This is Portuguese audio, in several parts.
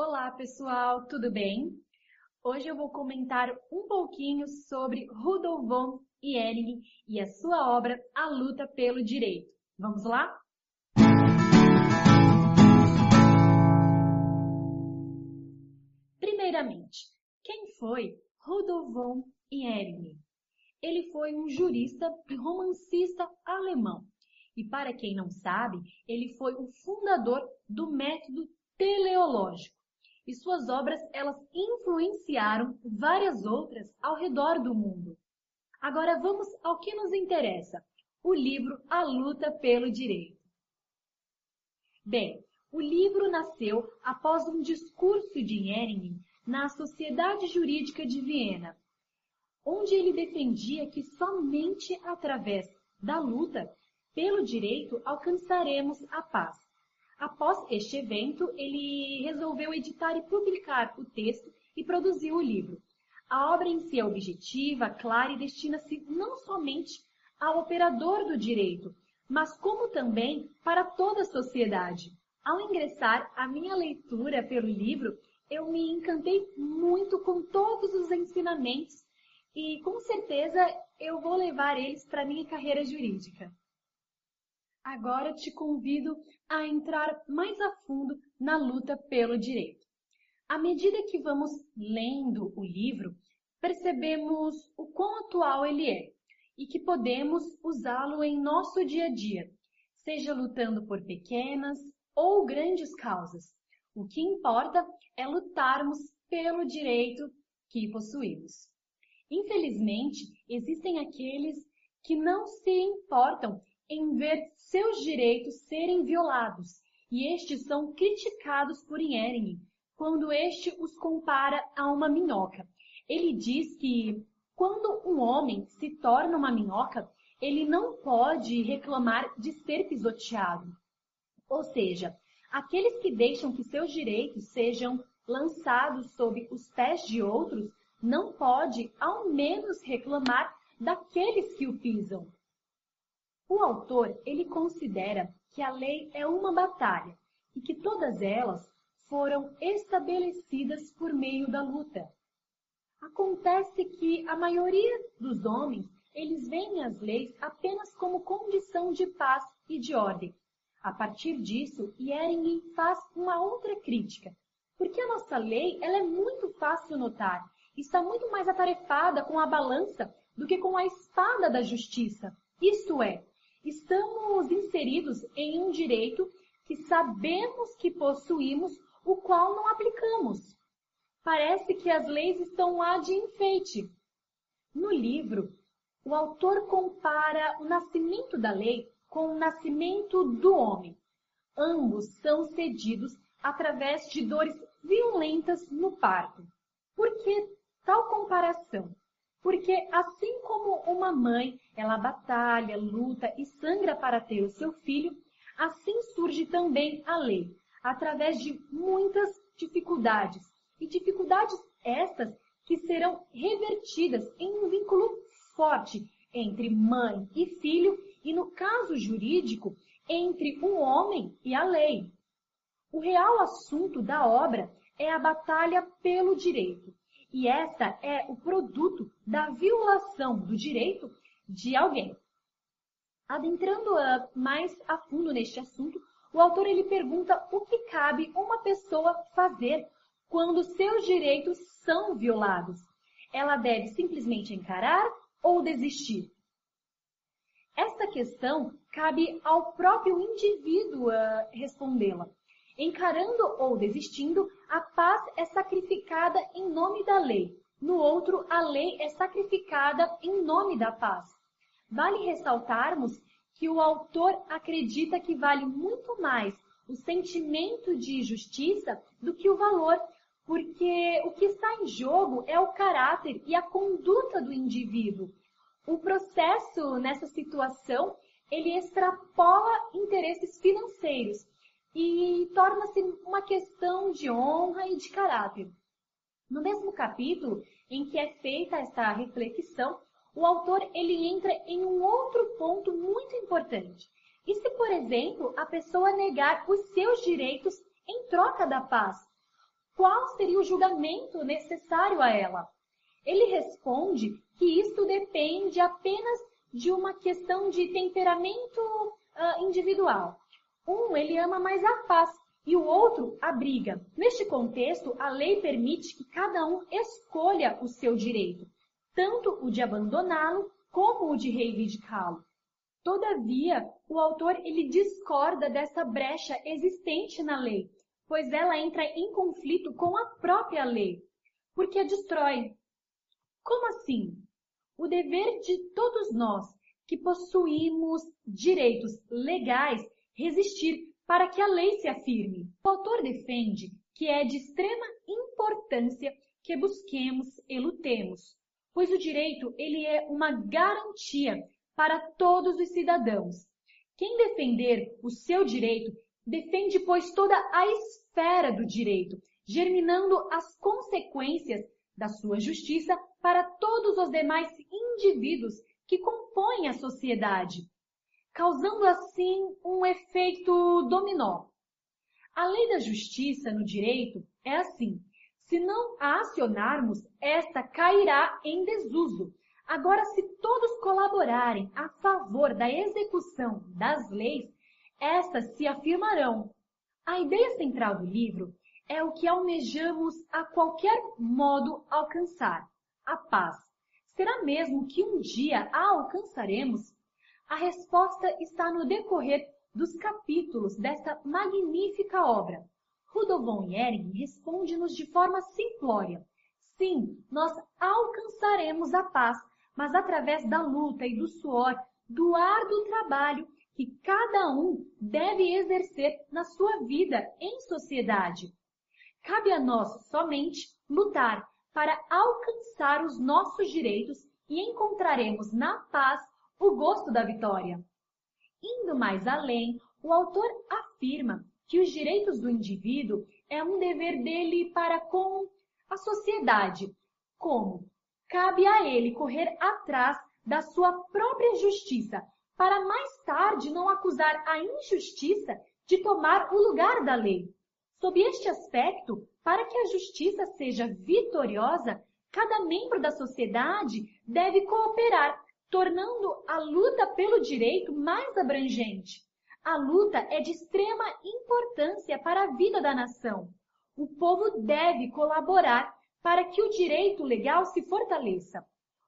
Olá, pessoal, tudo bem? Hoje eu vou comentar um pouquinho sobre Rudolf von Ehring e a sua obra A Luta pelo Direito. Vamos lá? Primeiramente, quem foi Rudolf von Ehring? Ele foi um jurista e romancista alemão. E para quem não sabe, ele foi o fundador do método teleológico e suas obras elas influenciaram várias outras ao redor do mundo. Agora vamos ao que nos interessa, o livro A Luta pelo Direito. Bem, o livro nasceu após um discurso de Ehring na Sociedade Jurídica de Viena, onde ele defendia que somente através da luta pelo direito alcançaremos a paz. Após este evento, ele resolveu editar e publicar o texto e produziu o livro. A obra em si é objetiva, clara e destina-se não somente ao operador do direito, mas como também para toda a sociedade. Ao ingressar a minha leitura pelo livro, eu me encantei muito com todos os ensinamentos e com certeza eu vou levar eles para minha carreira jurídica. Agora te convido a entrar mais a fundo na luta pelo direito. À medida que vamos lendo o livro, percebemos o quão atual ele é e que podemos usá-lo em nosso dia a dia, seja lutando por pequenas ou grandes causas. O que importa é lutarmos pelo direito que possuímos. Infelizmente, existem aqueles que não se importam em ver seus direitos serem violados, e estes são criticados por Ehring, quando este os compara a uma minhoca. Ele diz que quando um homem se torna uma minhoca, ele não pode reclamar de ser pisoteado. Ou seja, aqueles que deixam que seus direitos sejam lançados sob os pés de outros, não pode ao menos reclamar daqueles que o pisam. O autor, ele considera que a lei é uma batalha e que todas elas foram estabelecidas por meio da luta. Acontece que a maioria dos homens, eles veem as leis apenas como condição de paz e de ordem. A partir disso, Ehring faz uma outra crítica, porque a nossa lei ela é muito fácil notar, está muito mais atarefada com a balança do que com a espada da justiça. Isto é, estamos inseridos em um direito que sabemos que possuímos, o qual não aplicamos. Parece que as leis estão lá de enfeite. No livro, o autor compara o nascimento da lei com o nascimento do homem. Ambos são cedidos através de dores violentas no parto. Por que tal comparação? Porque assim como uma mãe, ela batalha, luta e sangra para ter o seu filho, assim surge também a lei, através de muitas dificuldades. E dificuldades estas que serão revertidas em um vínculo forte entre mãe e filho e, no caso jurídico, entre o homem e a lei. O real assunto da obra é a batalha pelo direito, e esta é o produto da violação do direito de alguém. Adentrando uh, mais a fundo neste assunto, o autor ele pergunta o que cabe uma pessoa fazer quando seus direitos são violados. Ela deve simplesmente encarar ou desistir? Esta questão cabe ao próprio indivíduo uh, respondê-la. Encarando ou desistindo, a paz é sacrificada em nome da lei. No outro, a lei é sacrificada em nome da paz. Vale ressaltarmos que o autor acredita que vale muito mais o sentimento de justiça do que o valor, porque o que está em jogo é o caráter e a conduta do indivíduo. O processo nessa situação, ele extrapola interesses financeiros e torna-se uma questão de honra e de caráter. No mesmo capítulo em que é feita esta reflexão, o autor ele entra em um outro ponto muito importante. E se, por exemplo, a pessoa negar os seus direitos em troca da paz? qual seria o julgamento necessário a ela. Ele responde que isto depende apenas de uma questão de temperamento uh, individual. Um, ele ama mais a paz e o outro a briga. Neste contexto, a lei permite que cada um escolha o seu direito, tanto o de abandoná-lo como o de reivindicá-lo. Todavia, o autor ele discorda dessa brecha existente na lei, pois ela entra em conflito com a própria lei, porque a destrói. Como assim? O dever de todos nós que possuímos direitos legais resistir para que a lei se afirme. O autor defende que é de extrema importância que busquemos e lutemos, pois o direito ele é uma garantia para todos os cidadãos. Quem defender o seu direito defende, pois, toda a esfera do direito, germinando as consequências da sua justiça para todos os demais indivíduos que compõem a sociedade, causando assim um efeito dominó. A lei da justiça no direito é assim: se não a acionarmos, esta cairá em desuso, Agora, se todos colaborarem a favor da execução das leis, estas se afirmarão. A ideia central do livro é o que almejamos a qualquer modo alcançar, a paz. Será mesmo que um dia a alcançaremos? A resposta está no decorrer dos capítulos desta magnífica obra. Rudolf Ehring responde-nos de forma simplória. Sim, nós alcançaremos a paz mas através da luta e do suor, do árduo trabalho que cada um deve exercer na sua vida em sociedade. Cabe a nós somente lutar para alcançar os nossos direitos e encontraremos na paz o gosto da vitória. Indo mais além, o autor afirma que os direitos do indivíduo é um dever dele para com a sociedade, como cabe a ele correr atrás da sua própria justiça, para mais tarde não acusar a injustiça de tomar o lugar da lei. Sob este aspecto, para que a justiça seja vitoriosa, cada membro da sociedade deve cooperar, tornando a luta pelo direito mais abrangente. A luta é de extrema importância para a vida da nação. O povo deve colaborar para que o direito legal se fortaleça.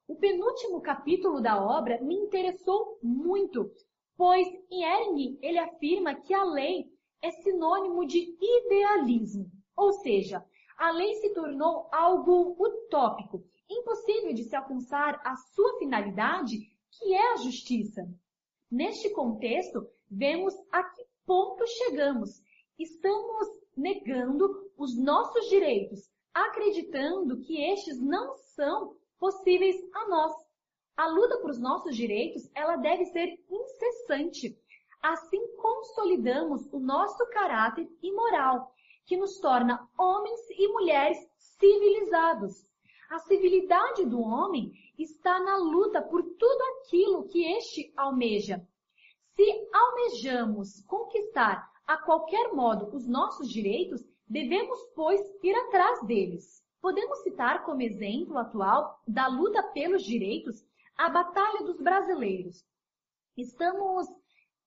O penúltimo capítulo da obra me interessou muito, pois em Ehring ele afirma que a lei é sinônimo de idealismo, ou seja, a lei se tornou algo utópico, impossível de se alcançar a sua finalidade, que é a justiça. Neste contexto, vemos a que ponto chegamos. Estamos negando os nossos direitos, acreditando que estes não são possíveis a nós. A luta por os nossos direitos, ela deve ser incessante. Assim consolidamos o nosso caráter e moral, que nos torna homens e mulheres civilizados. A civilidade do homem está na luta por tudo aquilo que este almeja. Se almejamos conquistar a qualquer modo os nossos direitos, Devemos, pois, ir atrás deles. Podemos citar como exemplo atual da luta pelos direitos a Batalha dos Brasileiros. Estamos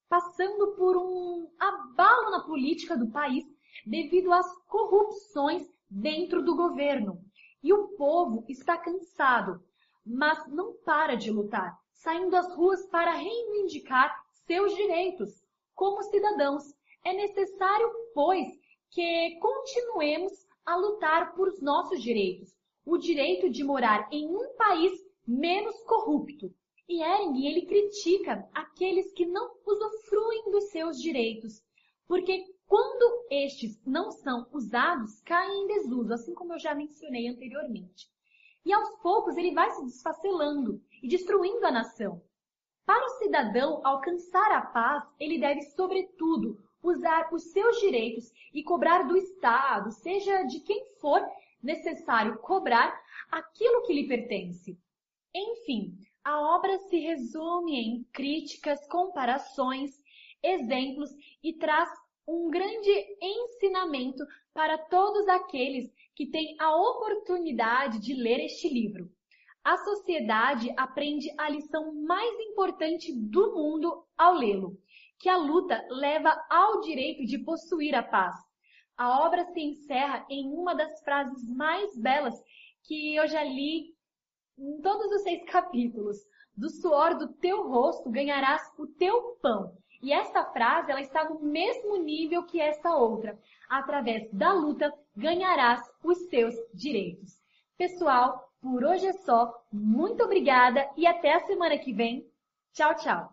passando por um abalo na política do país devido às corrupções dentro do governo. E o povo está cansado, mas não para de lutar, saindo às ruas para reivindicar seus direitos como cidadãos. É necessário, pois, que continuemos a lutar por os nossos direitos. O direito de morar em um país menos corrupto. E Ehring, ele critica aqueles que não usufruem dos seus direitos, porque quando estes não são usados, caem em desuso, assim como eu já mencionei anteriormente. E aos poucos ele vai se desfacelando e destruindo a nação. Para o cidadão alcançar a paz, ele deve, sobretudo, usar os seus direitos e cobrar do Estado, seja de quem for necessário cobrar aquilo que lhe pertence. Enfim, a obra se resume em críticas, comparações, exemplos e traz um grande ensinamento para todos aqueles que têm a oportunidade de ler este livro. A sociedade aprende a lição mais importante do mundo ao lê-lo, que a luta leva ao direito de possuir a paz. A obra se encerra em uma das frases mais belas que eu já li em todos os seis capítulos. Do suor do teu rosto ganharás o teu pão. E esta frase ela está no mesmo nível que esta outra. Através da luta ganharás os seus direitos. Pessoal, por hoje é só. Muito obrigada e até a semana que vem. Tchau, tchau.